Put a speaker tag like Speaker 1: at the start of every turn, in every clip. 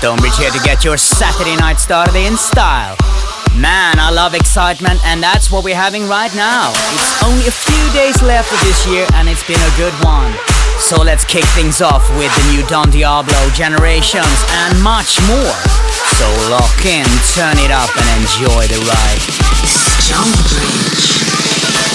Speaker 1: Stonebridge here to get your Saturday night started in style. Man, I love excitement, and that's what we're having right now. It's only a few days left of this year, and it's been a good one. So let's kick things off with the new Don Diablo, Generations, and much more. So lock in, turn it up, and enjoy the ride.
Speaker 2: Stonebridge.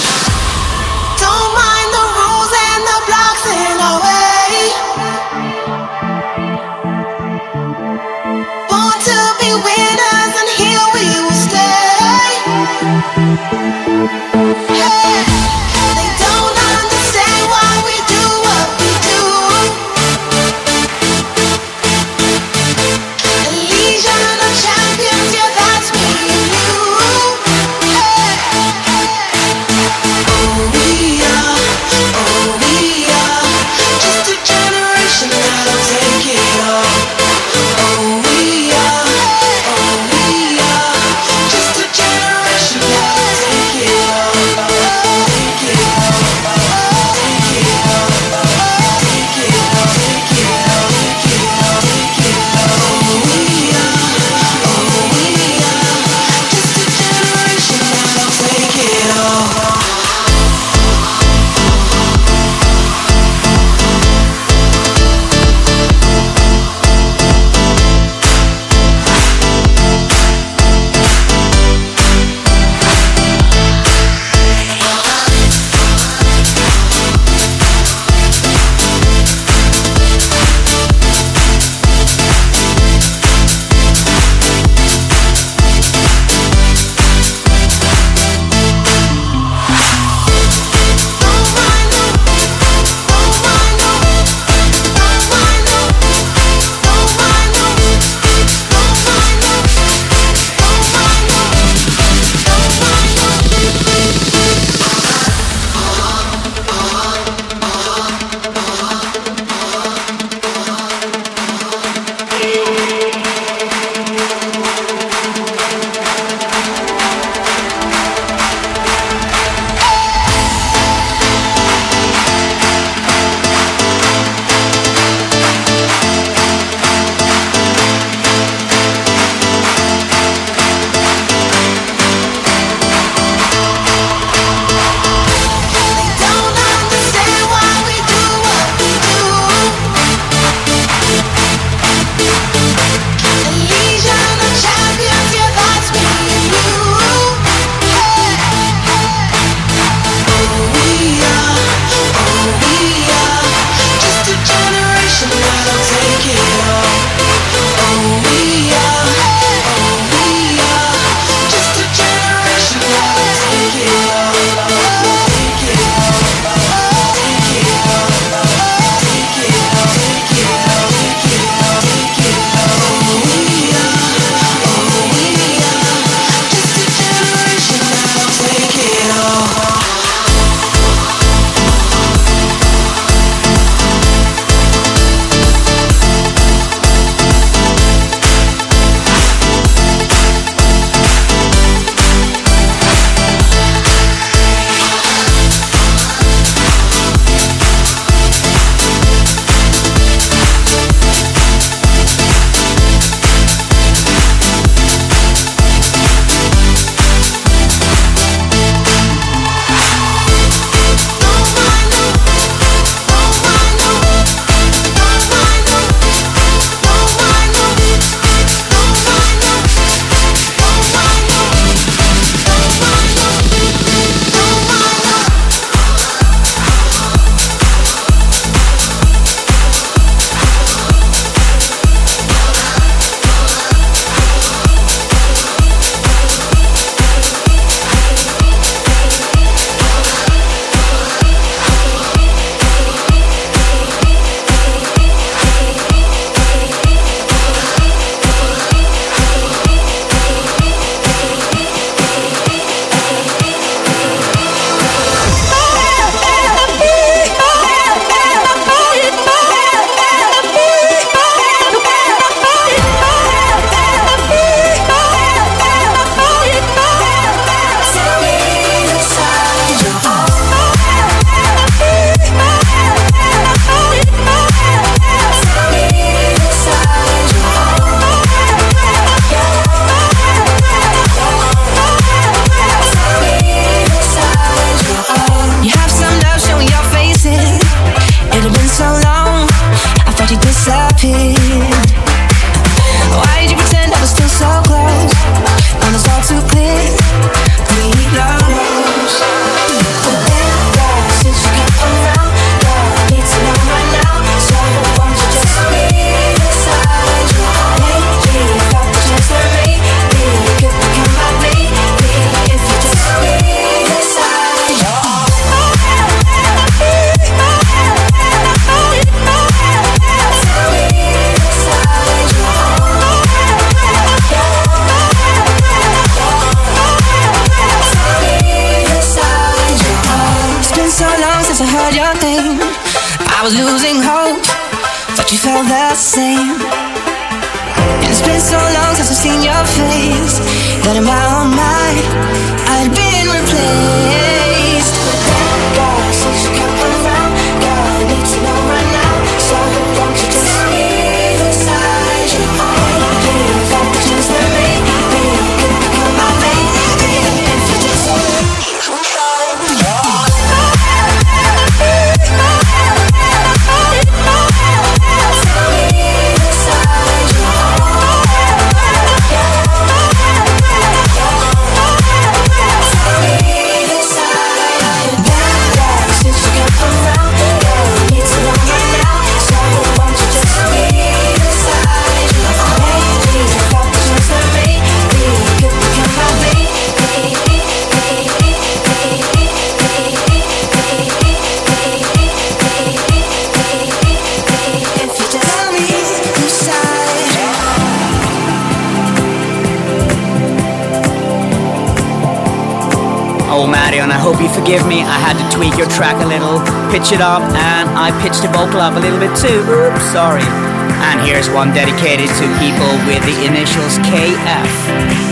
Speaker 1: pitch it up, and I pitched the vocal up a little bit too. Oops, sorry. And here's one dedicated to people with the initials KF.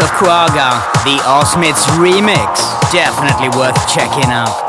Speaker 3: Of Quagga, the Osmits remix. Definitely worth checking out.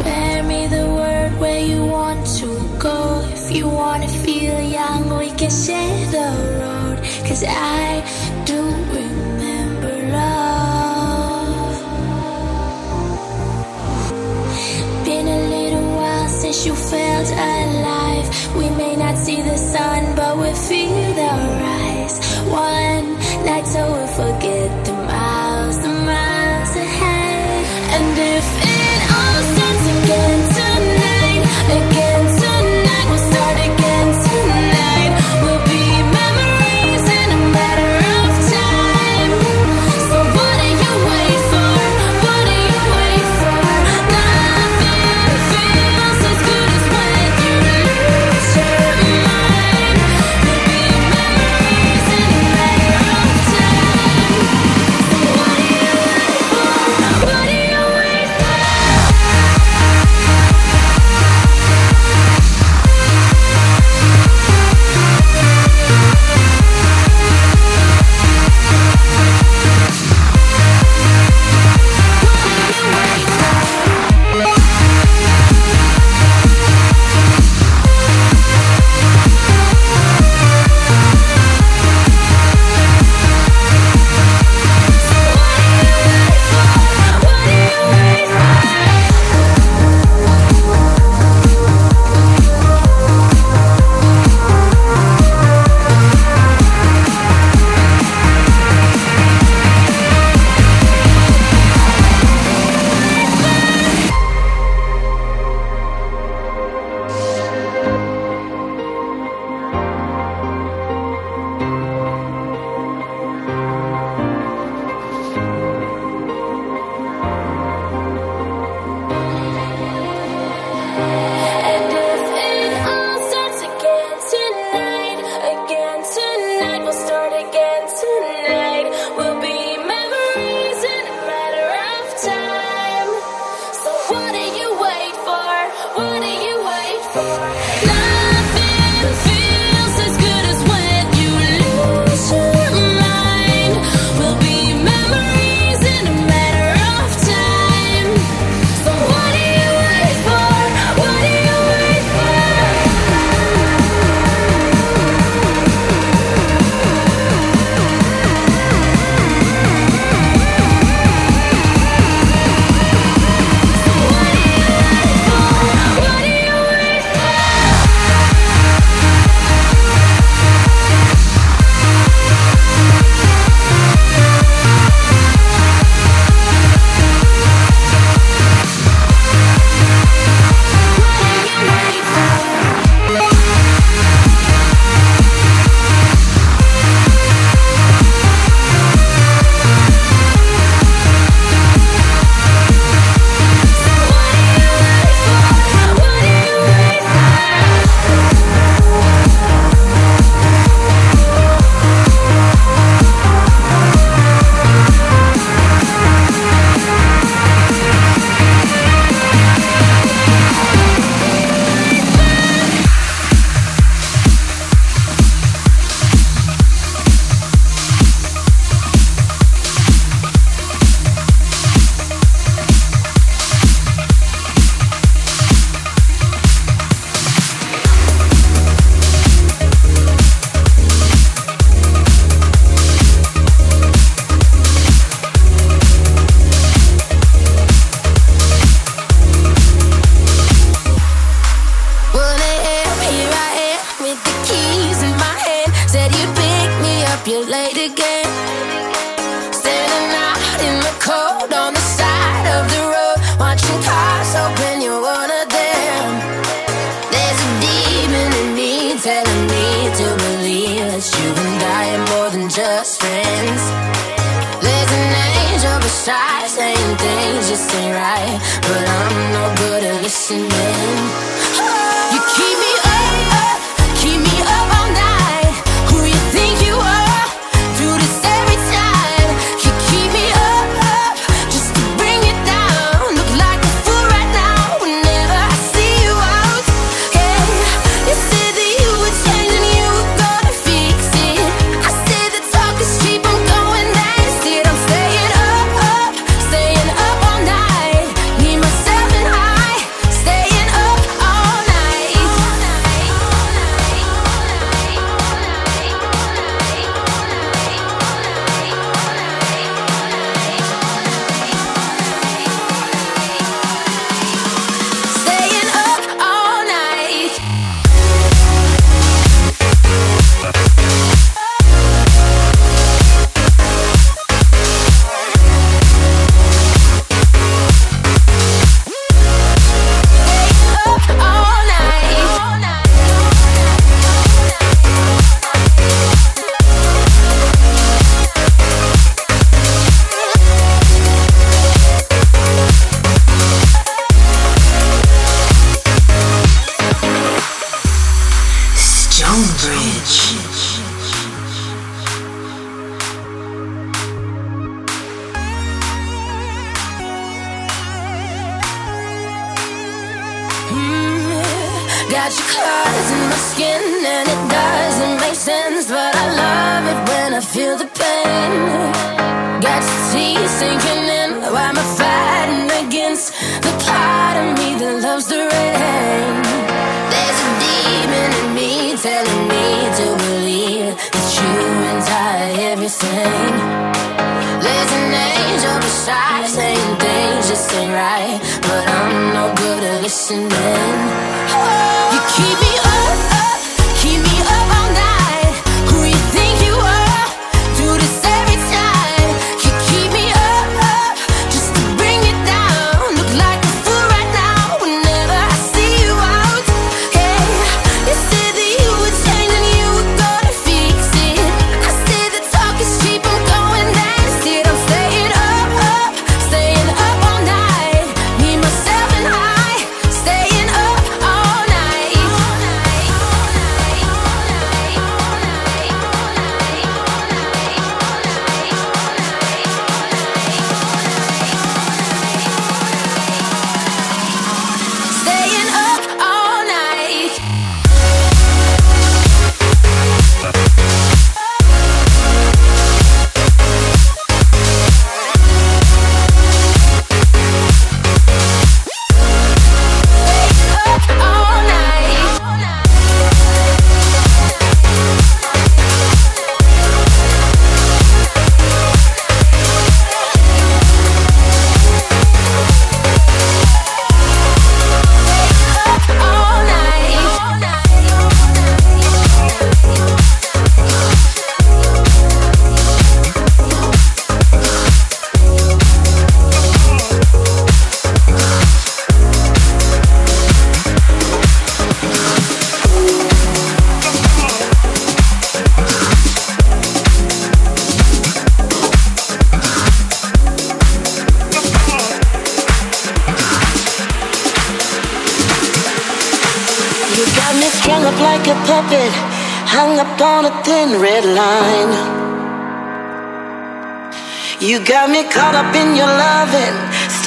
Speaker 3: Spare me the word where you want to go. If you
Speaker 4: wanna feel young, we can share the
Speaker 3: road. Cause I do remember love. Been
Speaker 5: a
Speaker 1: little while since
Speaker 6: you felt alive. We may not see the
Speaker 4: sun, but we feel the
Speaker 7: rise. One night's over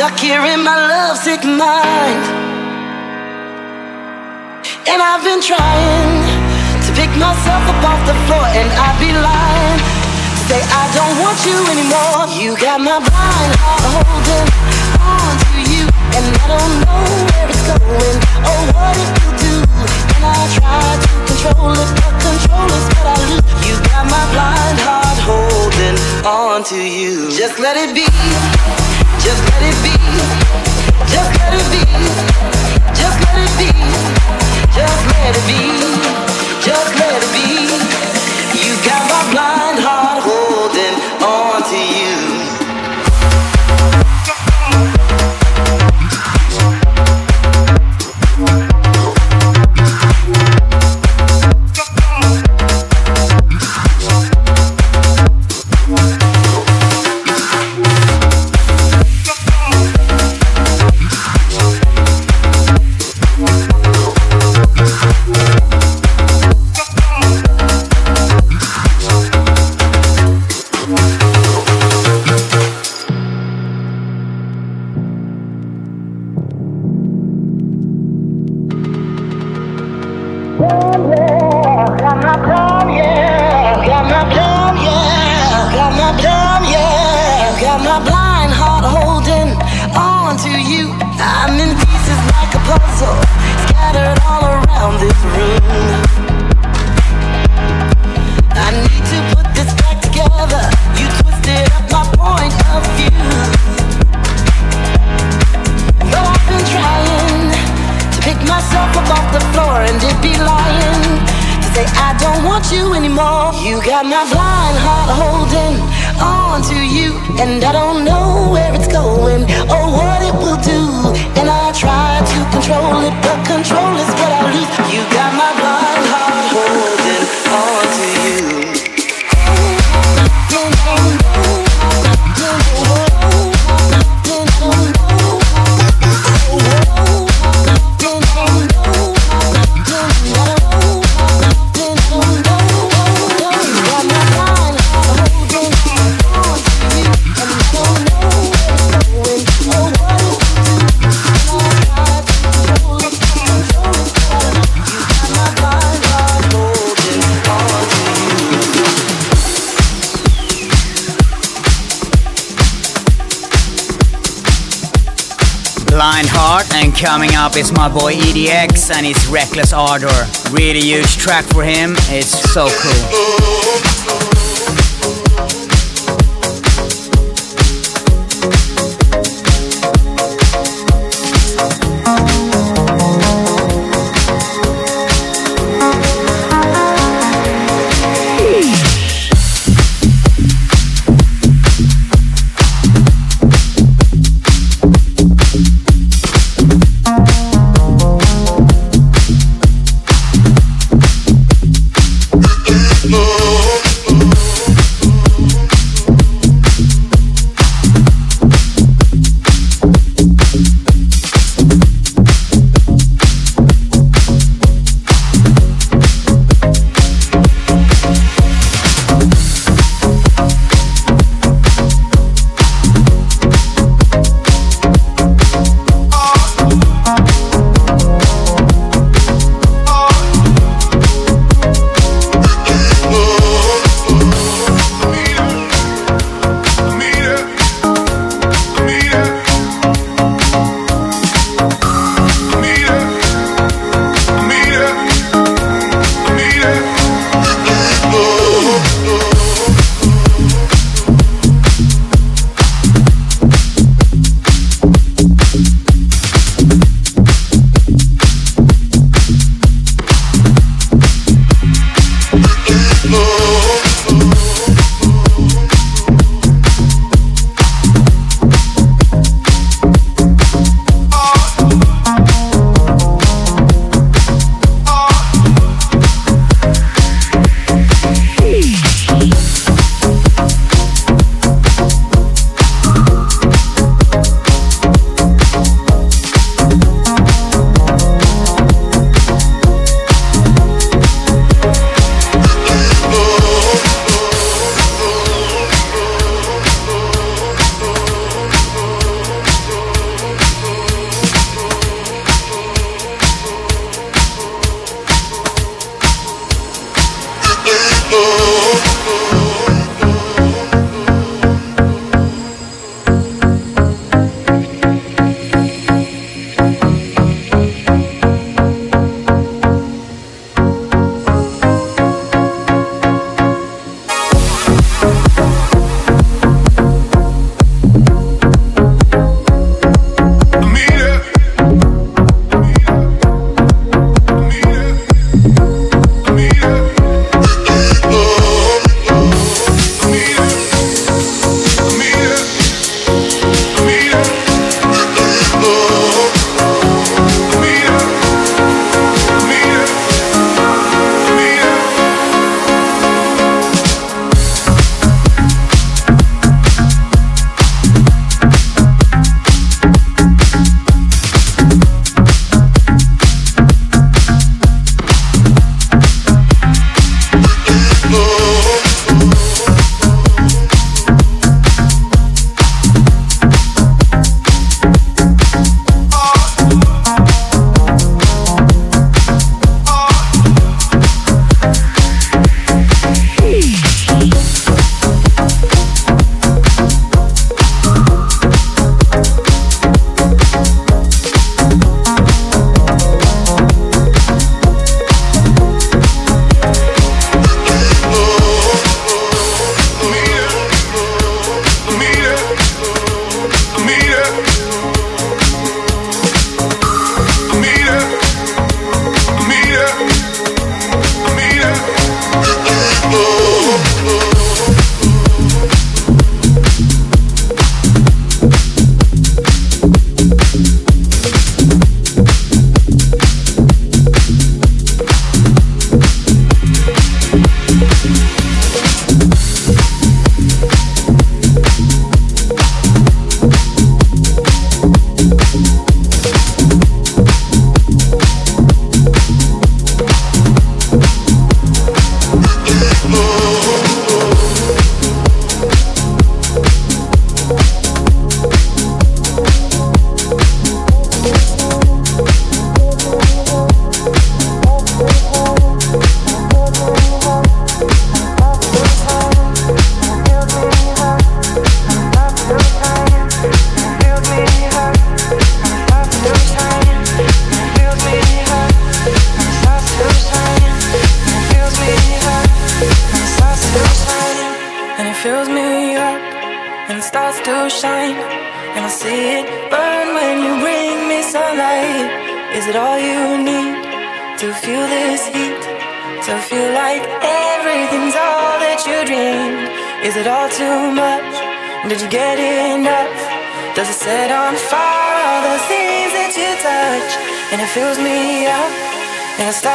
Speaker 7: stuck here in my lovesick mind. And I've been trying to pick myself up off the floor, and I'd be lying to say I don't want you anymore. You got my blind heart holding on to you, and I don't know where it's going or what it will do. And I try to control it, but control is what I lose. You got my blind heart holding on to you. Just let it be. Just let it be. Just let it be. Just let it be. Just let it be. Just let it be. You got my blind heart holding on to you
Speaker 1: blind heart and coming up is my boy EDX and his Reckless Ardor. Really huge track for him, it's so cool.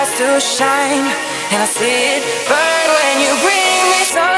Speaker 6: Starts to shine. And I see it burn when you bring me sunlight.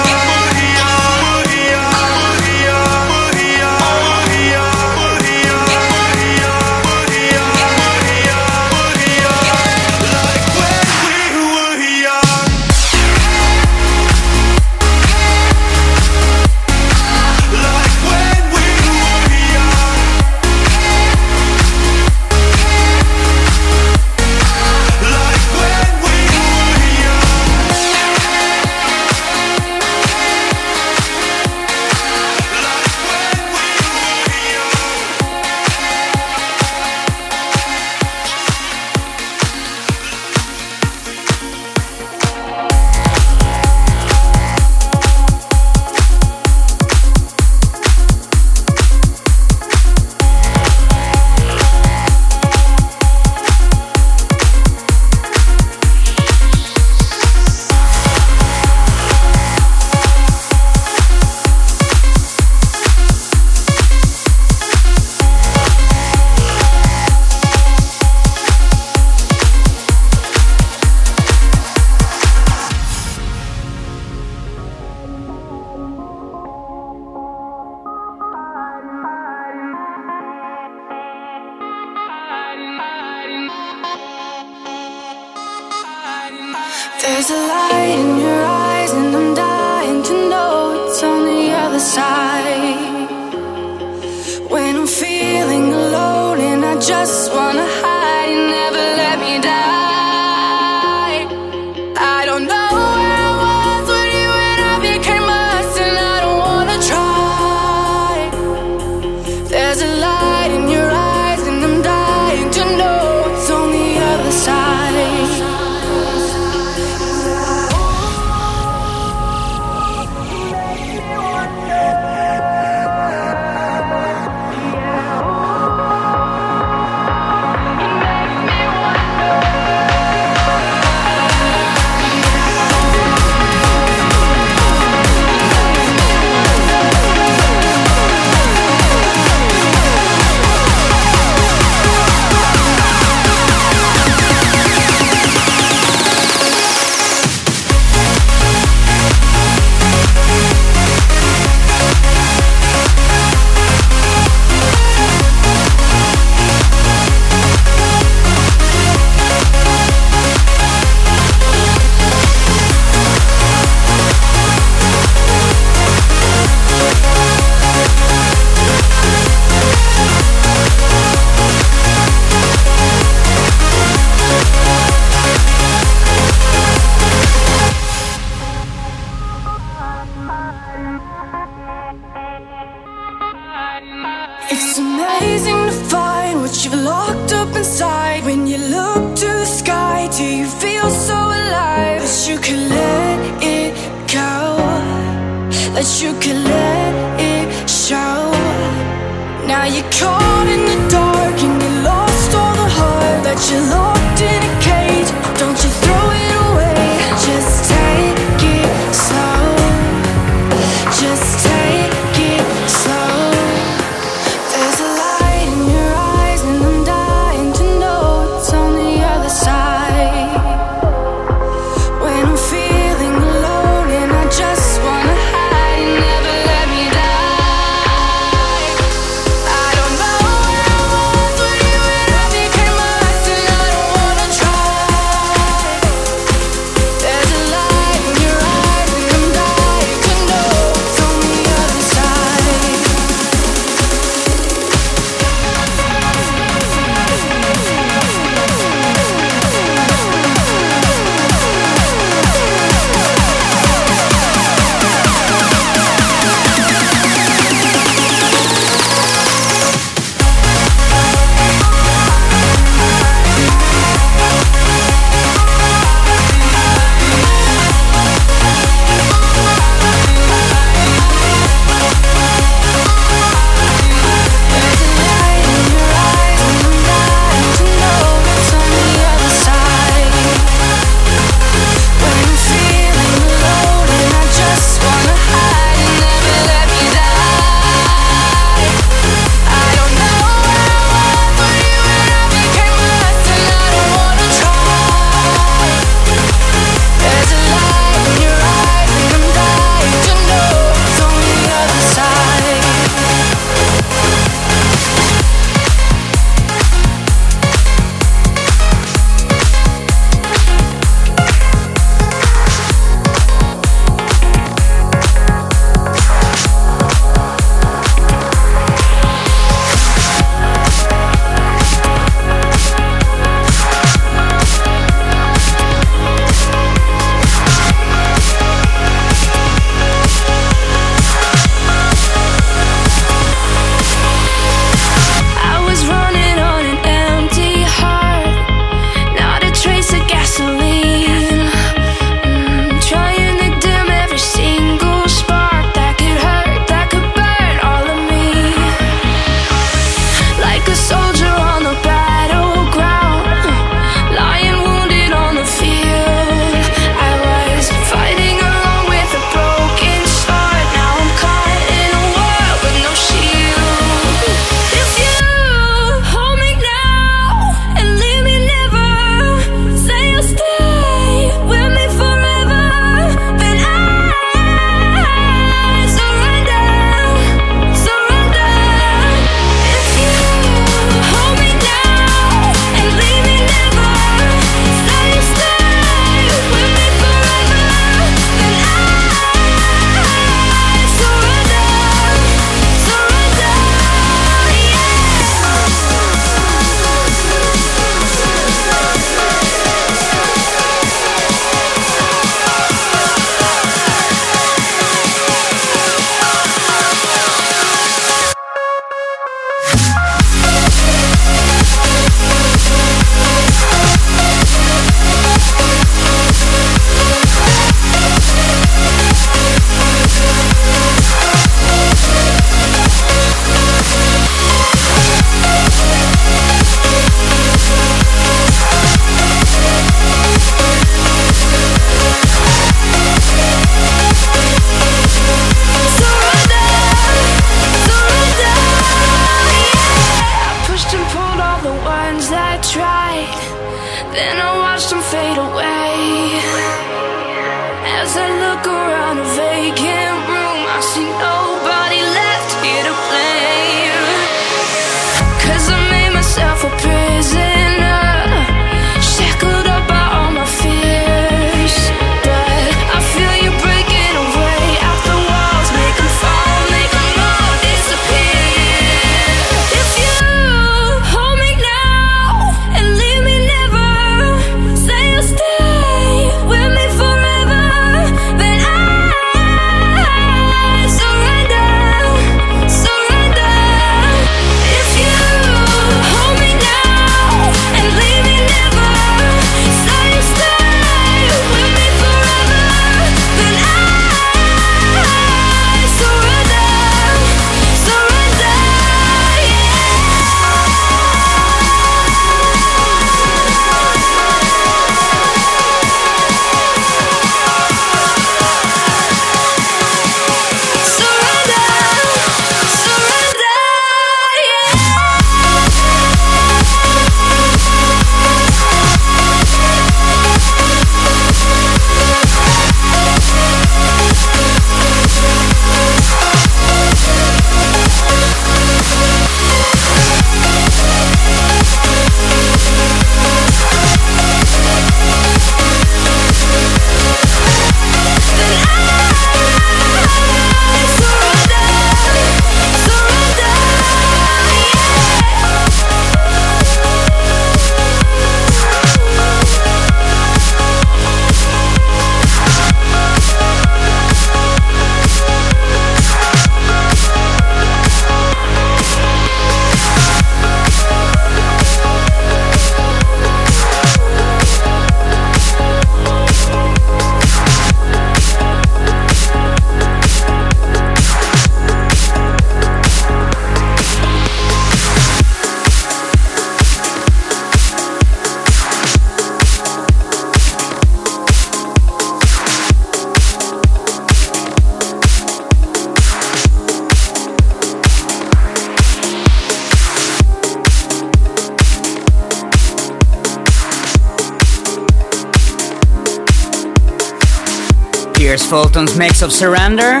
Speaker 1: of Surrender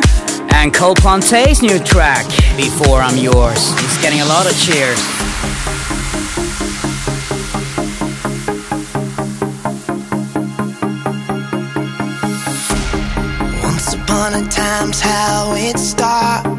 Speaker 1: and Cole Plante's new track, Before I'm Yours. He's getting a lot of cheers.
Speaker 8: Once upon a time's how it starts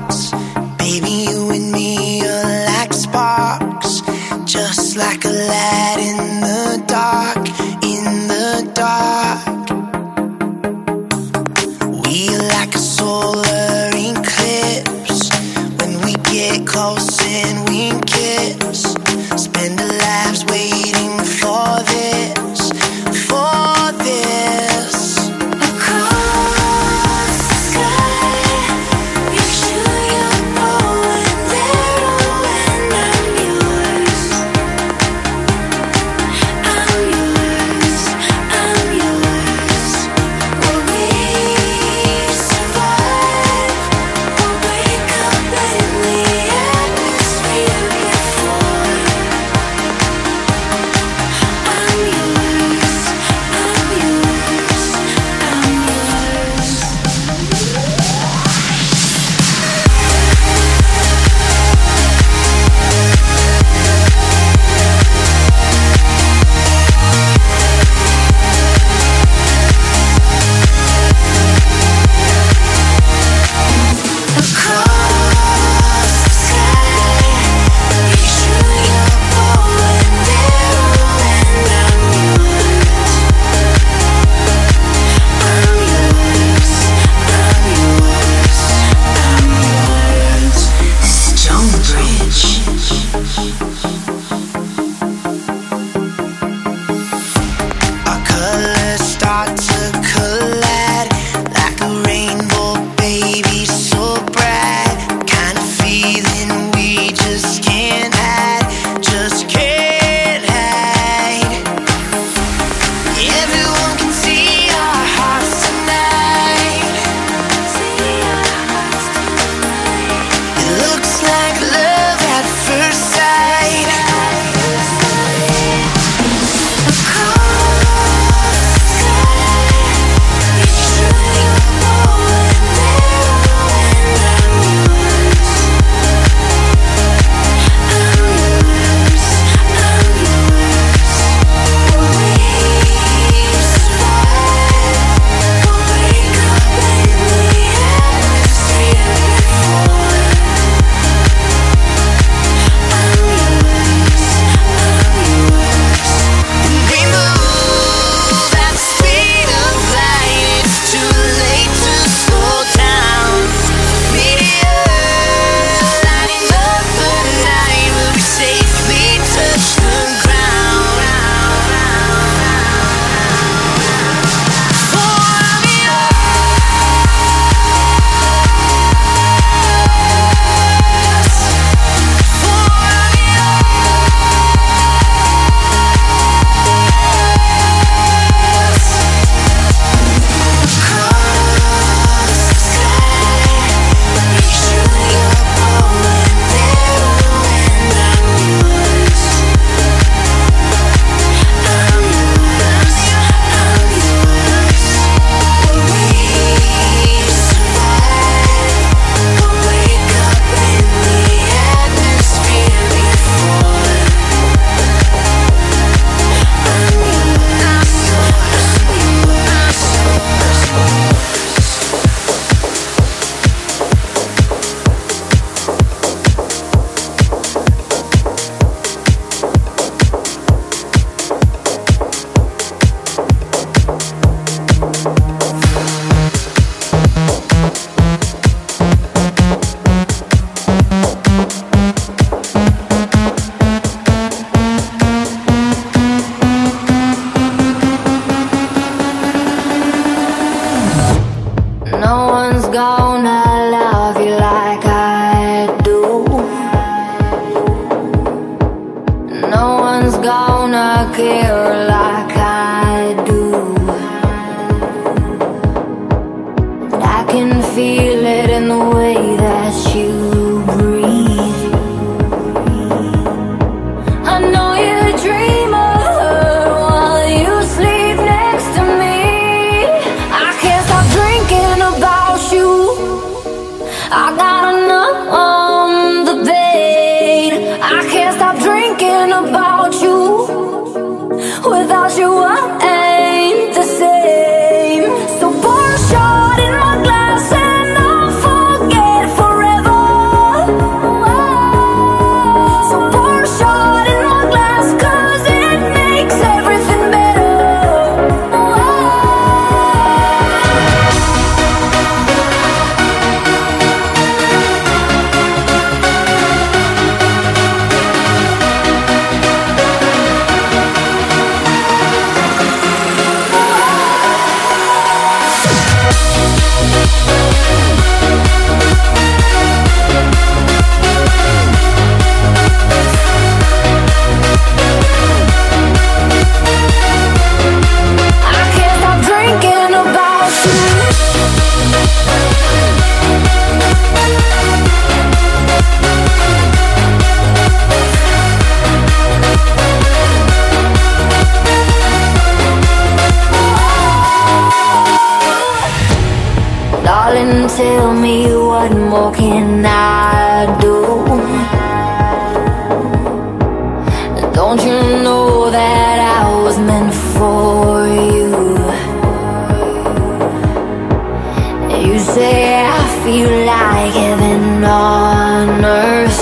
Speaker 9: on
Speaker 10: earth,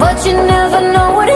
Speaker 10: but you
Speaker 8: never
Speaker 6: know what.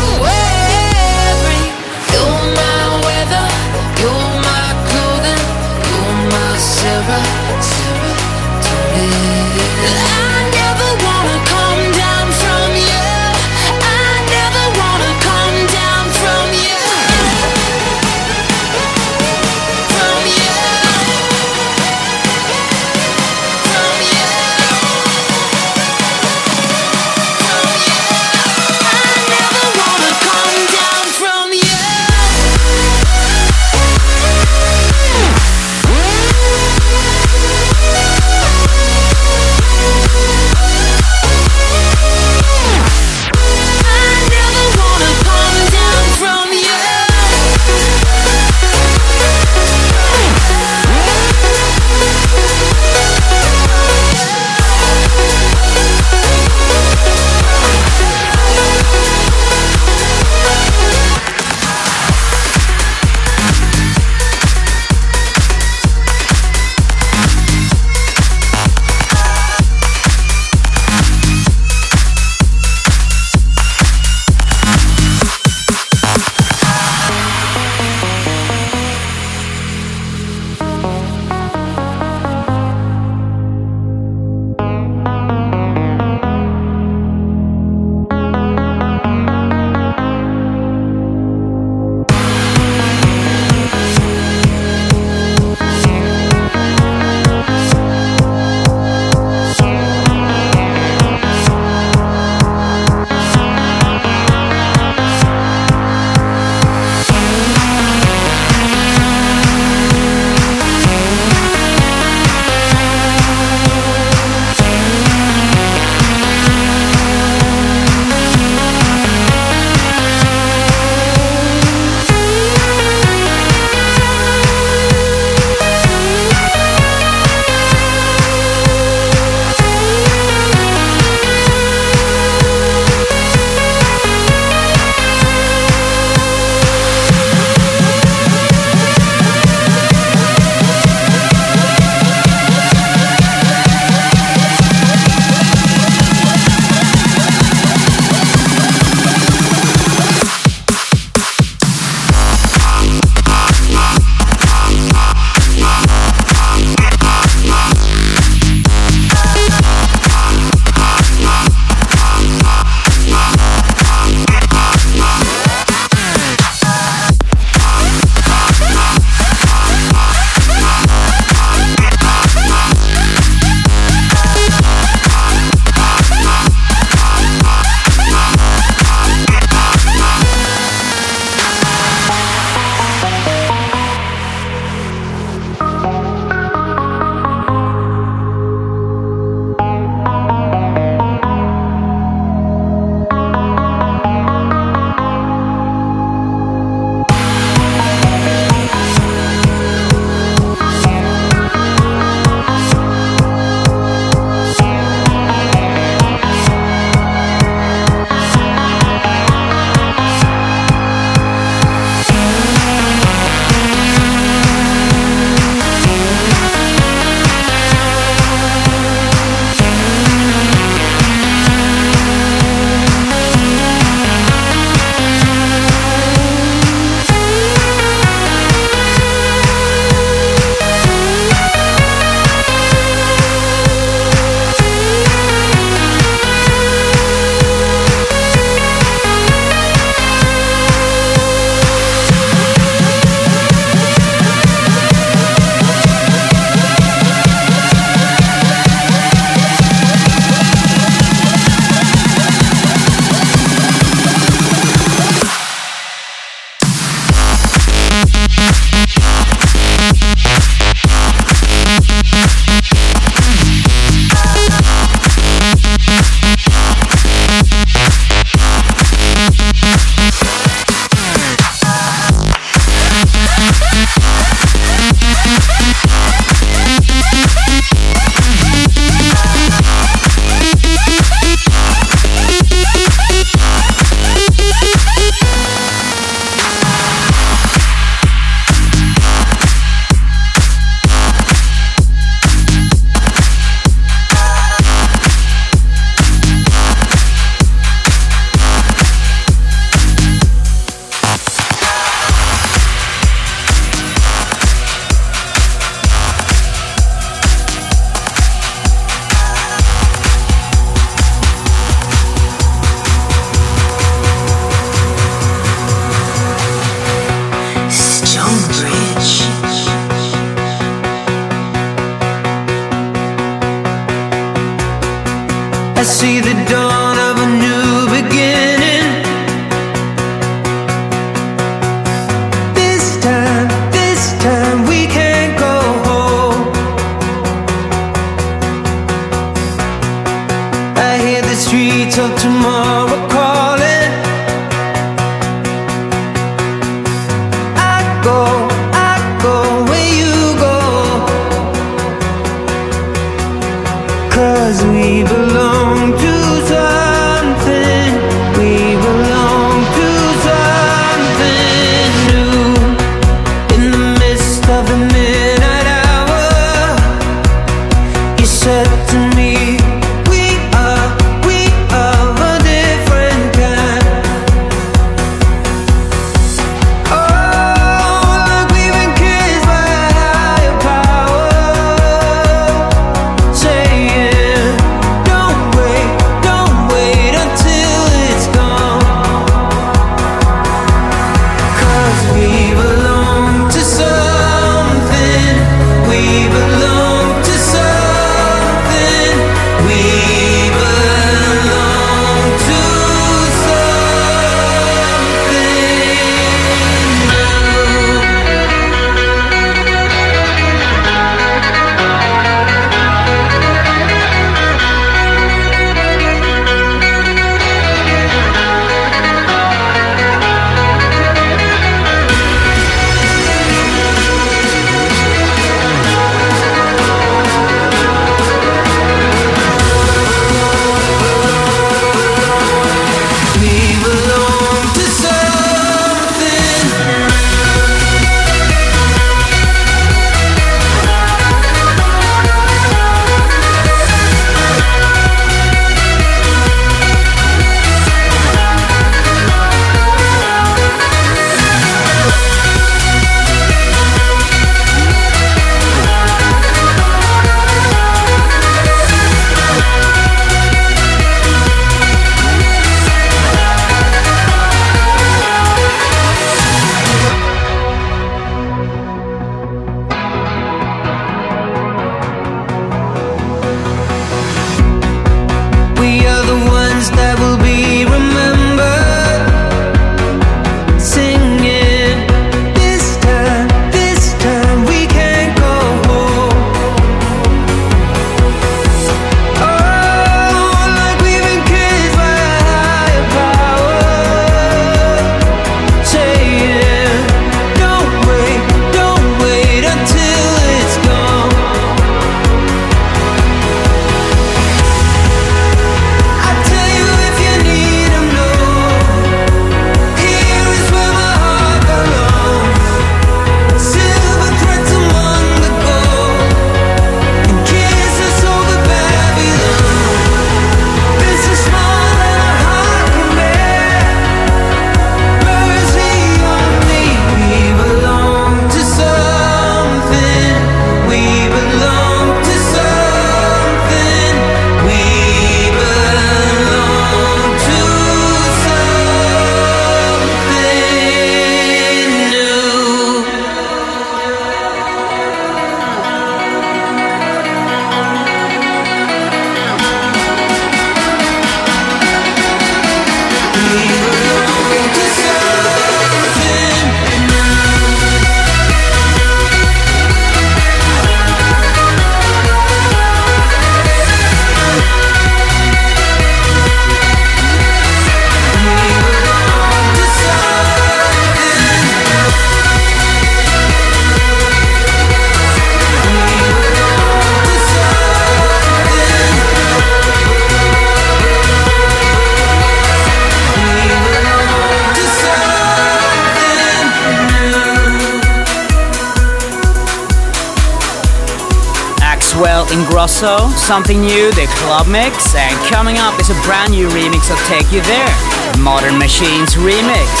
Speaker 6: Machines remix.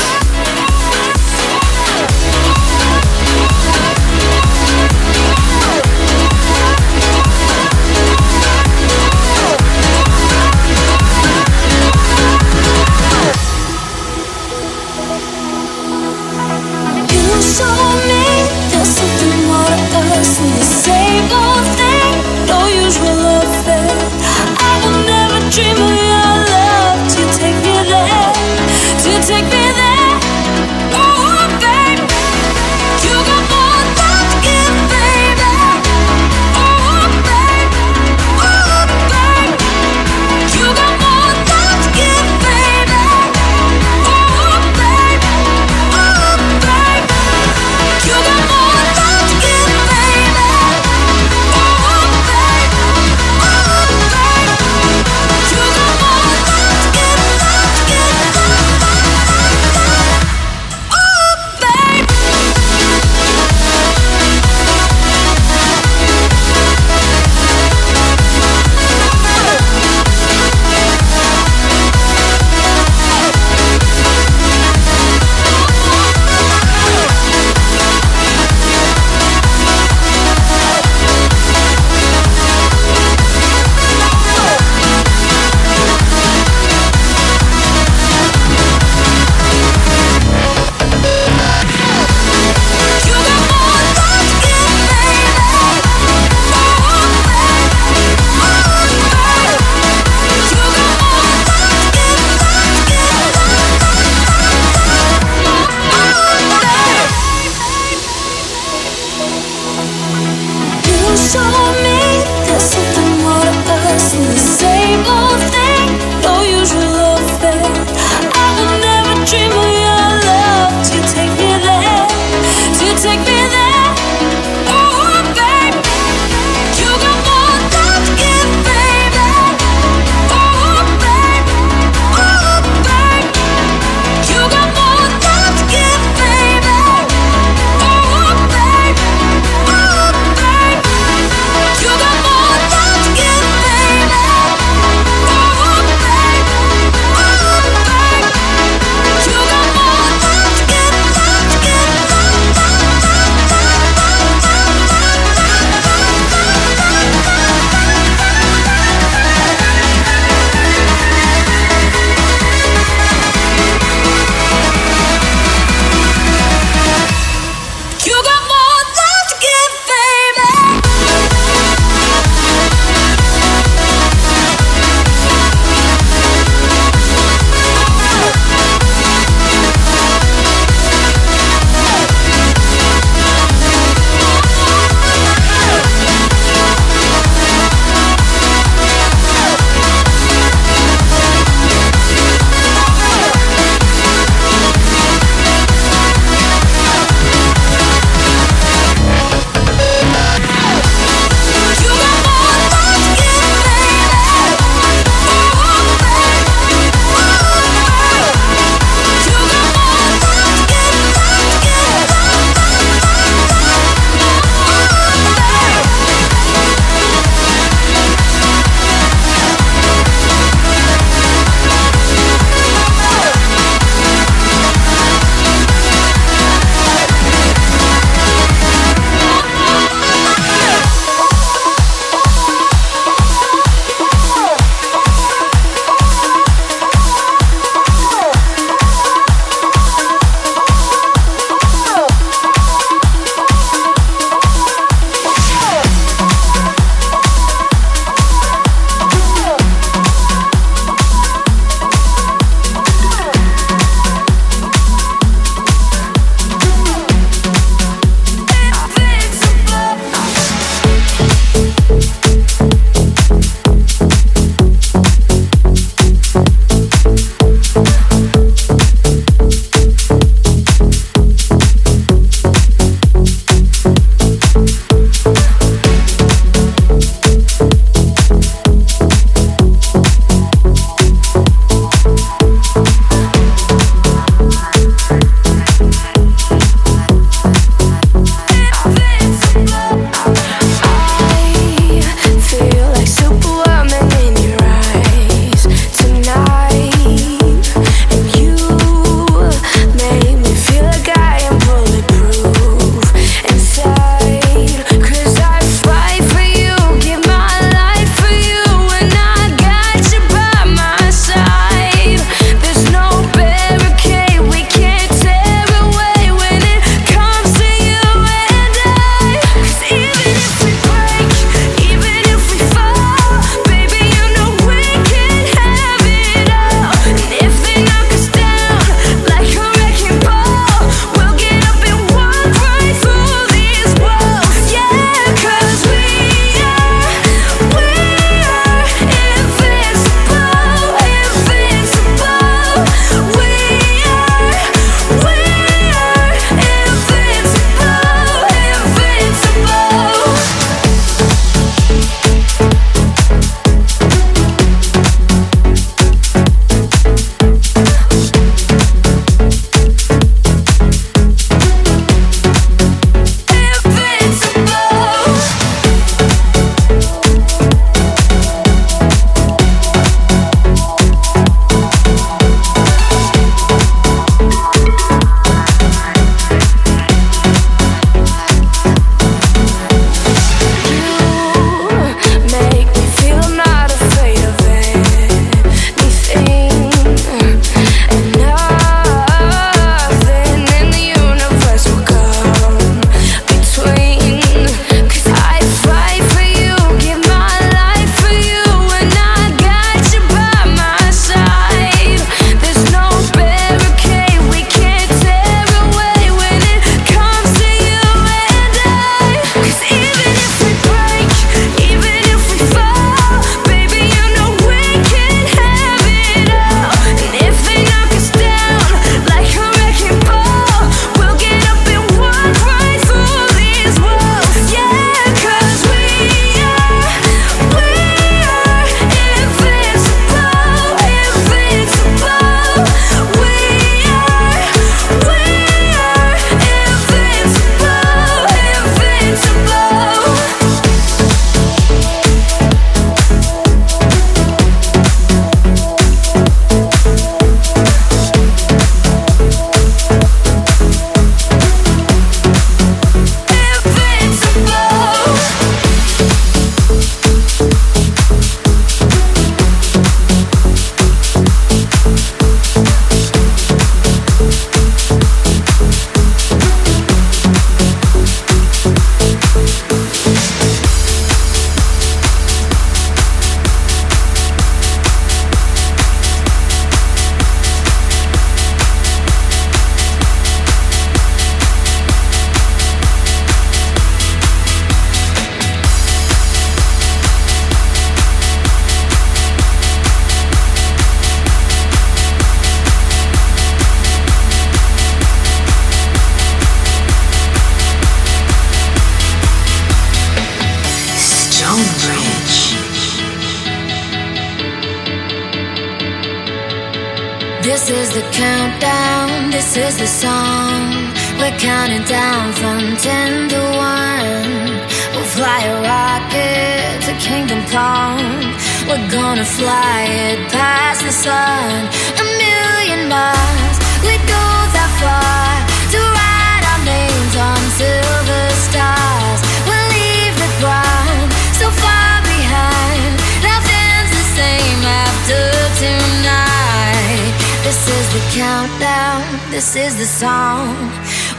Speaker 6: This is the song.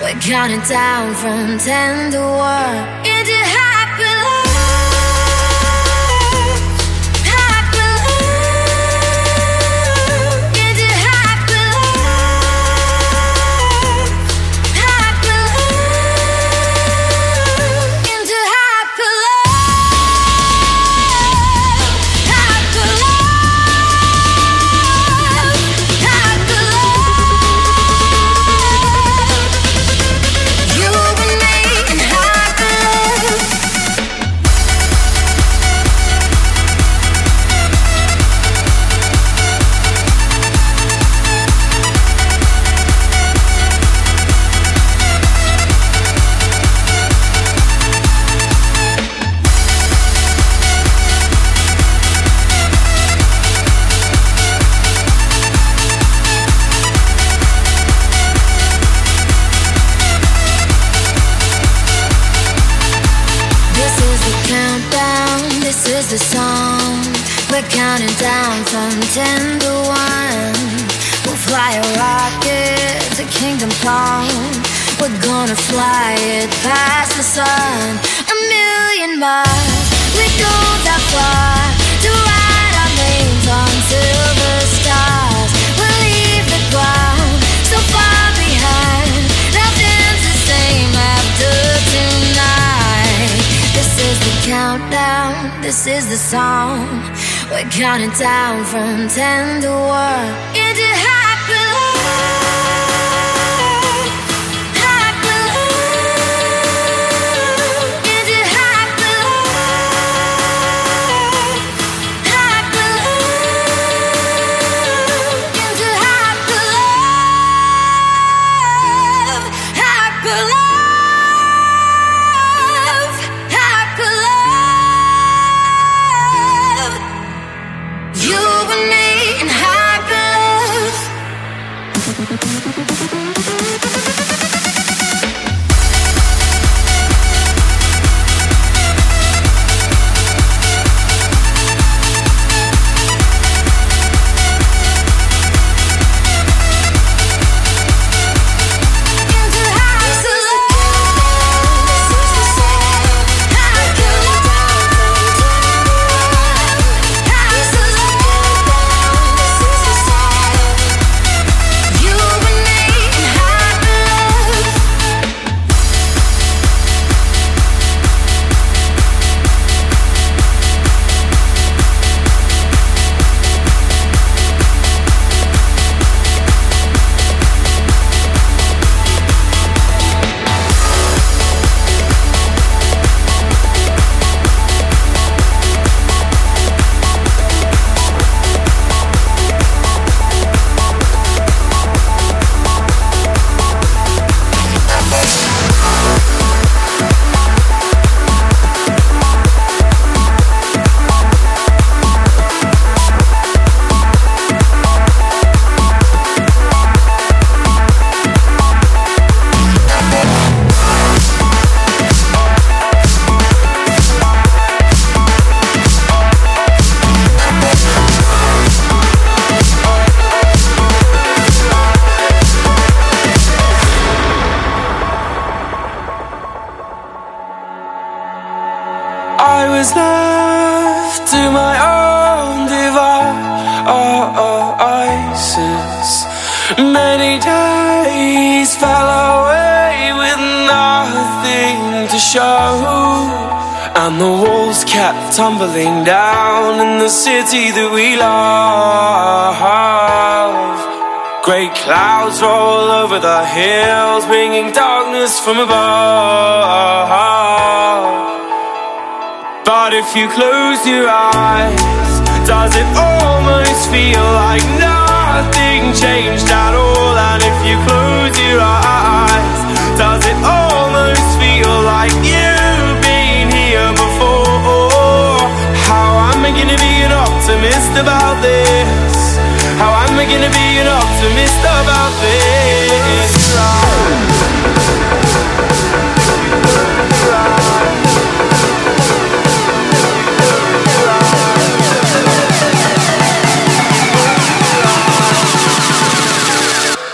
Speaker 6: We're counting down from ten to one. Into high. down from ten to
Speaker 11: Am gonna be an optimist about this?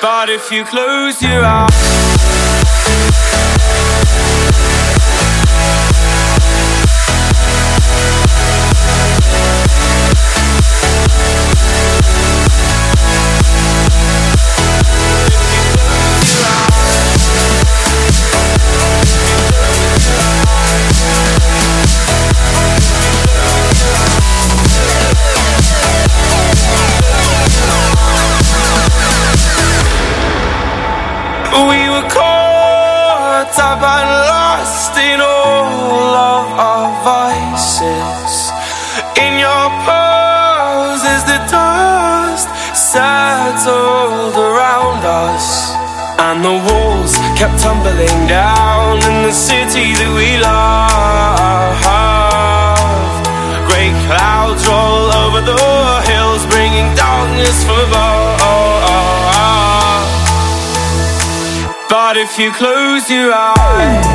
Speaker 11: But if you close your eyes and the walls kept tumbling down in the city that we love. Great clouds roll over the hills, bringing darkness from above. But if you close your eyes,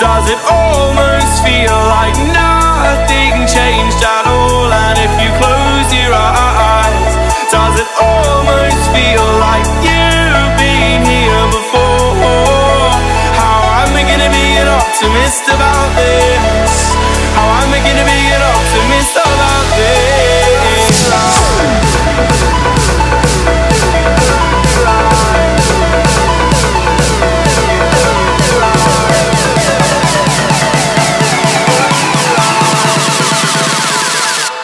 Speaker 11: does it almost feel like nothing changed at all? And if you close your eyes, does it almost feel like you've been here before? How am I gonna be an optimist about this? How am I gonna be an optimist about this?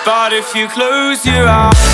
Speaker 11: But if you close your eyes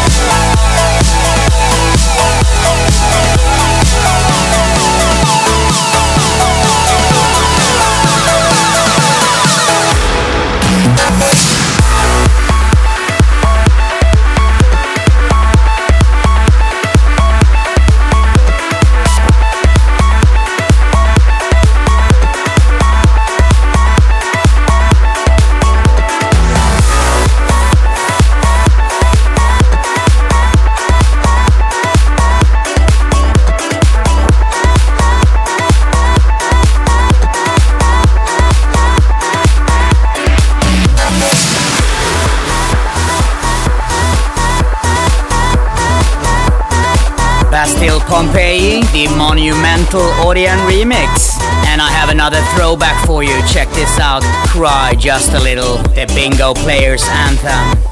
Speaker 1: the monumental Audien remix. And I have another throwback for you. Check this out. Cry just a little. The Bingo Players Anthem.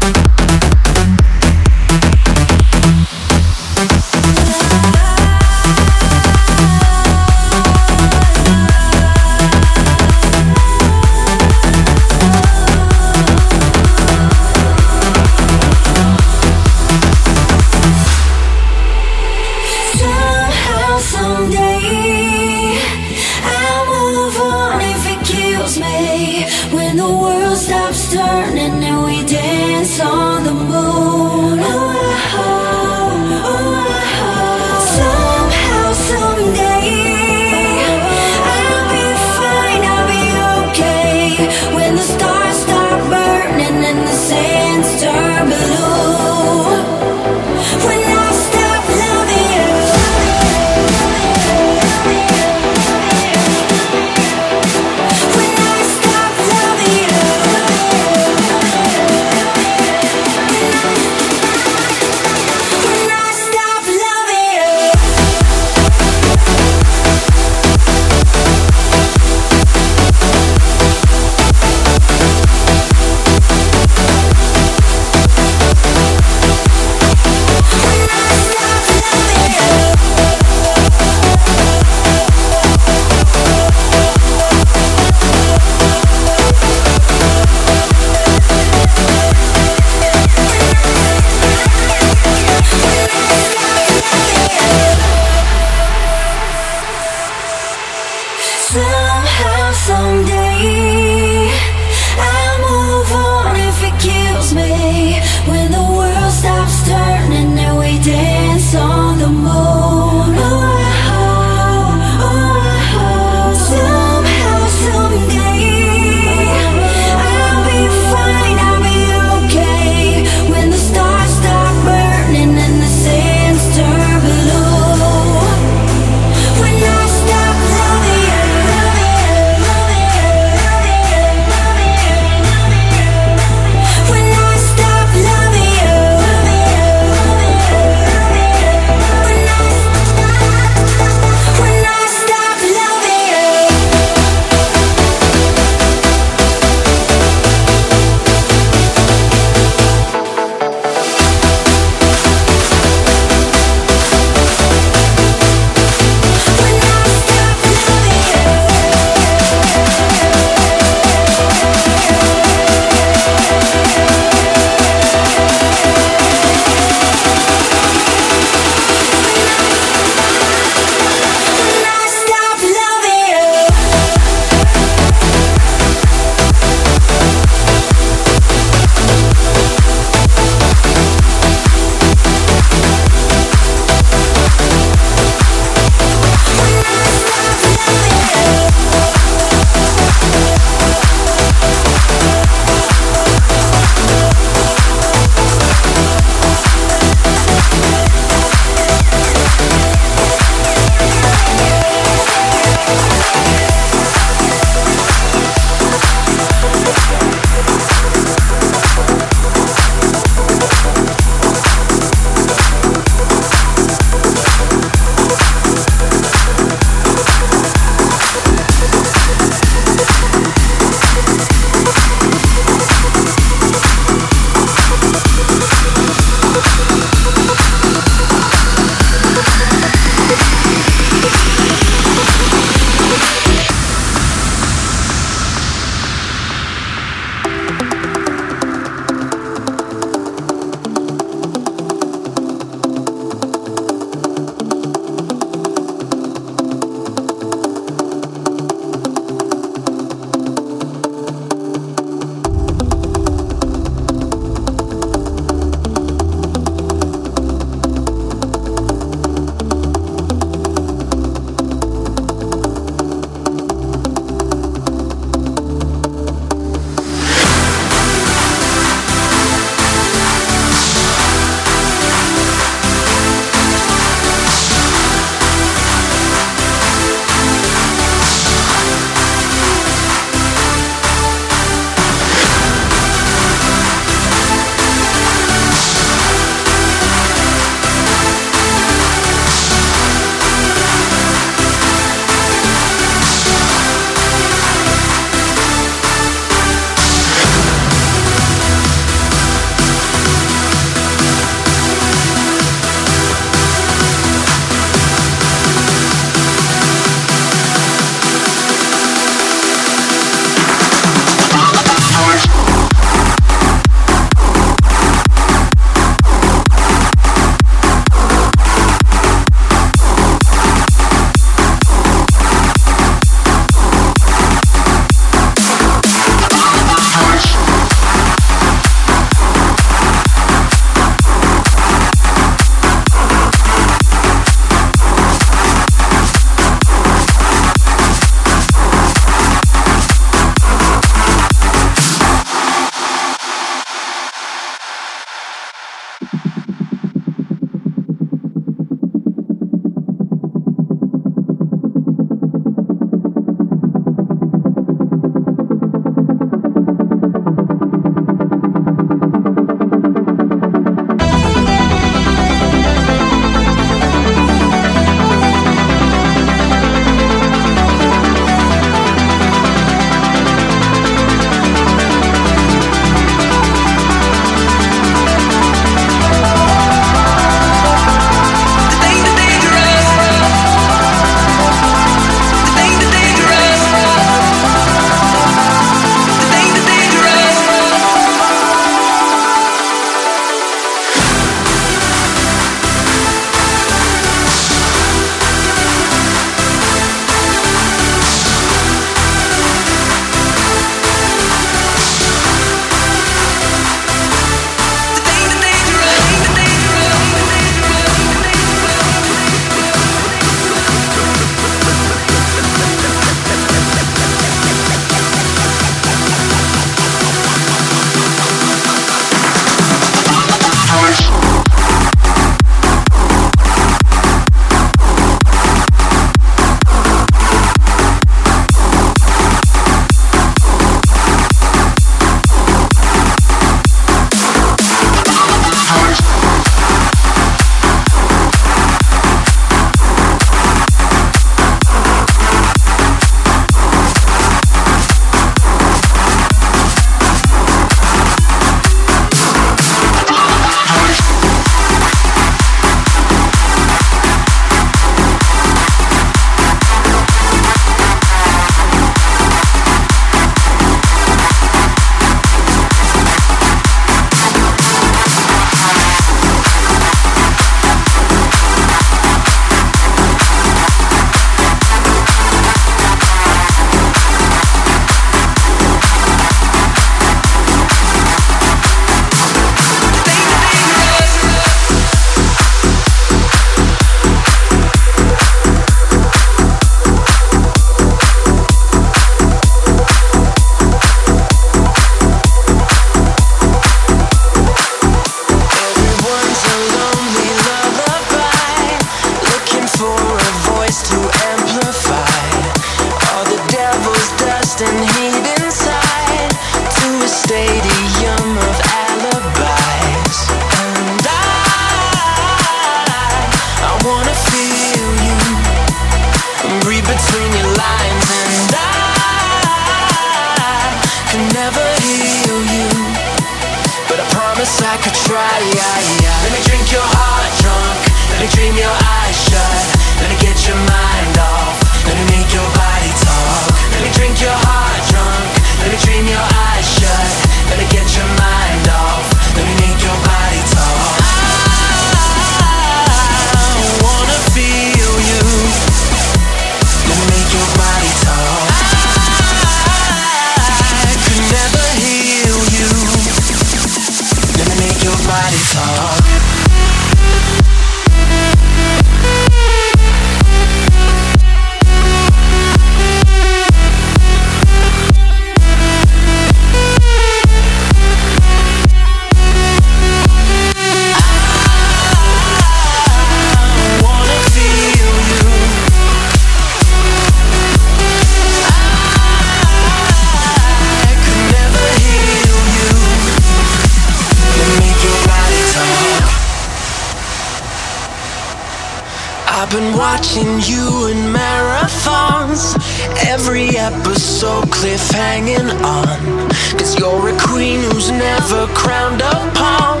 Speaker 8: Never crowned pawn.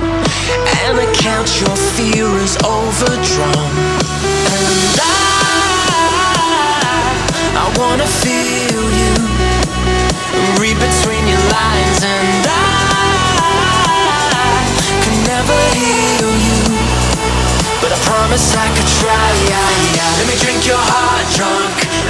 Speaker 8: And I count your fear is overdrawn. And I, I wanna feel you. Read between your lines. And I can never heal you. But I promise I could try. Let me drink your heart drunk.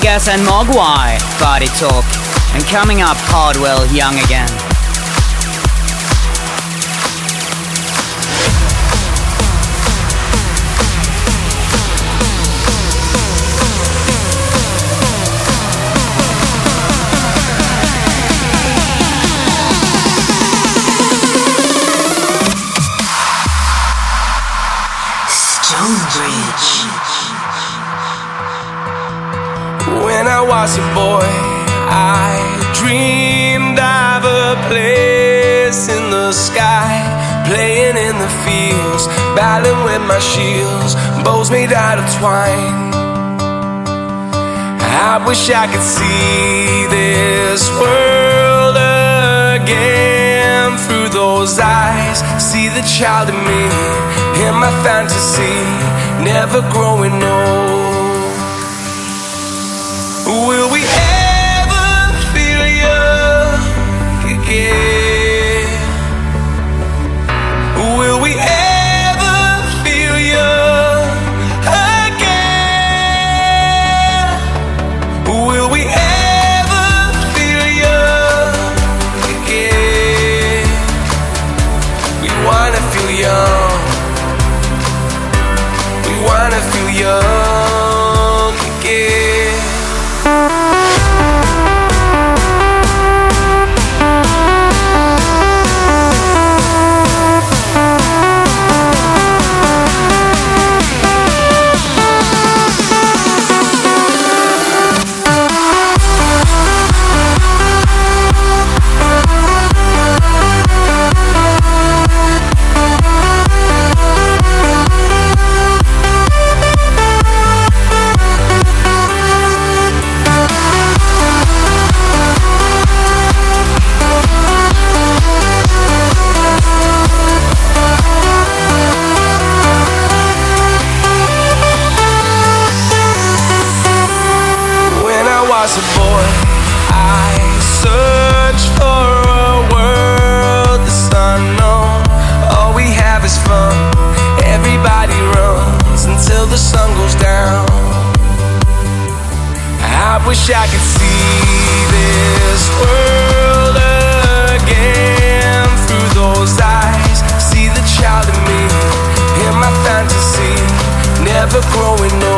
Speaker 1: Vegas and Mogwai, Body Talk. And coming up, Hardwell, Young Again.
Speaker 11: Battling with my shields, bows made out of twine. I wish I could see this world again through those eyes. See the child in me, in my fantasy, never growing old. Wish I could see this world again through those eyes. See the child in me, in my fantasy, never growing old.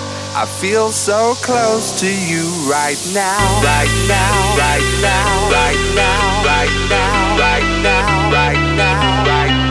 Speaker 12: I feel so close to you right now, right now, right now, right now, right now, right now, right now, right now,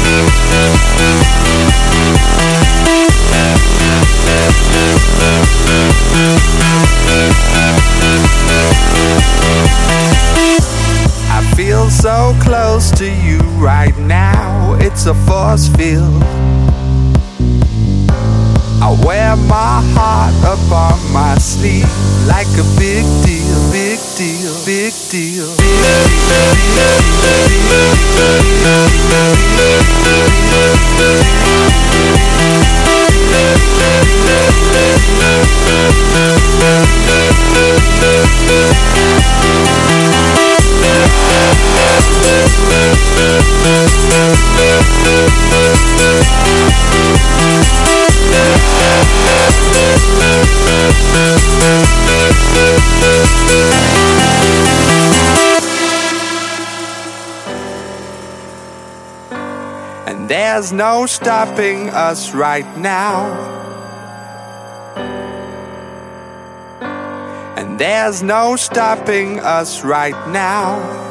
Speaker 12: A force field. I wear my heart up on my sleeve like a big deal, big deal, big deal, big And there's no stopping us right now. And there's no stopping us right now.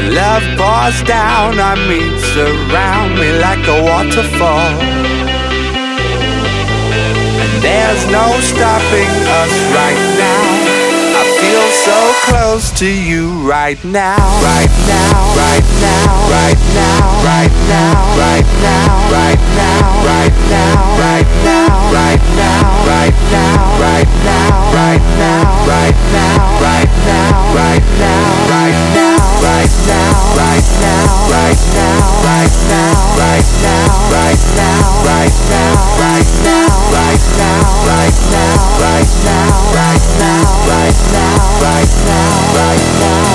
Speaker 12: Your love pours down on me, surround me like a waterfall. And there's no stopping us right now. I feel so close to you right now, right now, right now, right now, right now, right now, right now, right now, right now, right now, right now, right now, right now, right now, right now, right now, right now, right now, right now, right now, right now, right now, right now, right now, right now, right now, right now, right now, right now, right now, right now, right now, right now,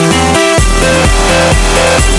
Speaker 7: Stonebridge.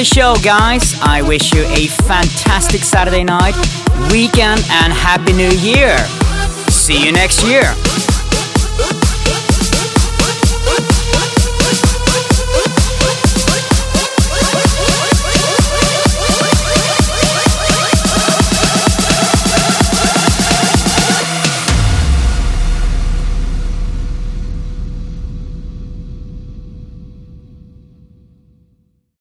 Speaker 1: the show, guys. I wish you a fantastic Saturday night, weekend, and Happy New Year. See you next year.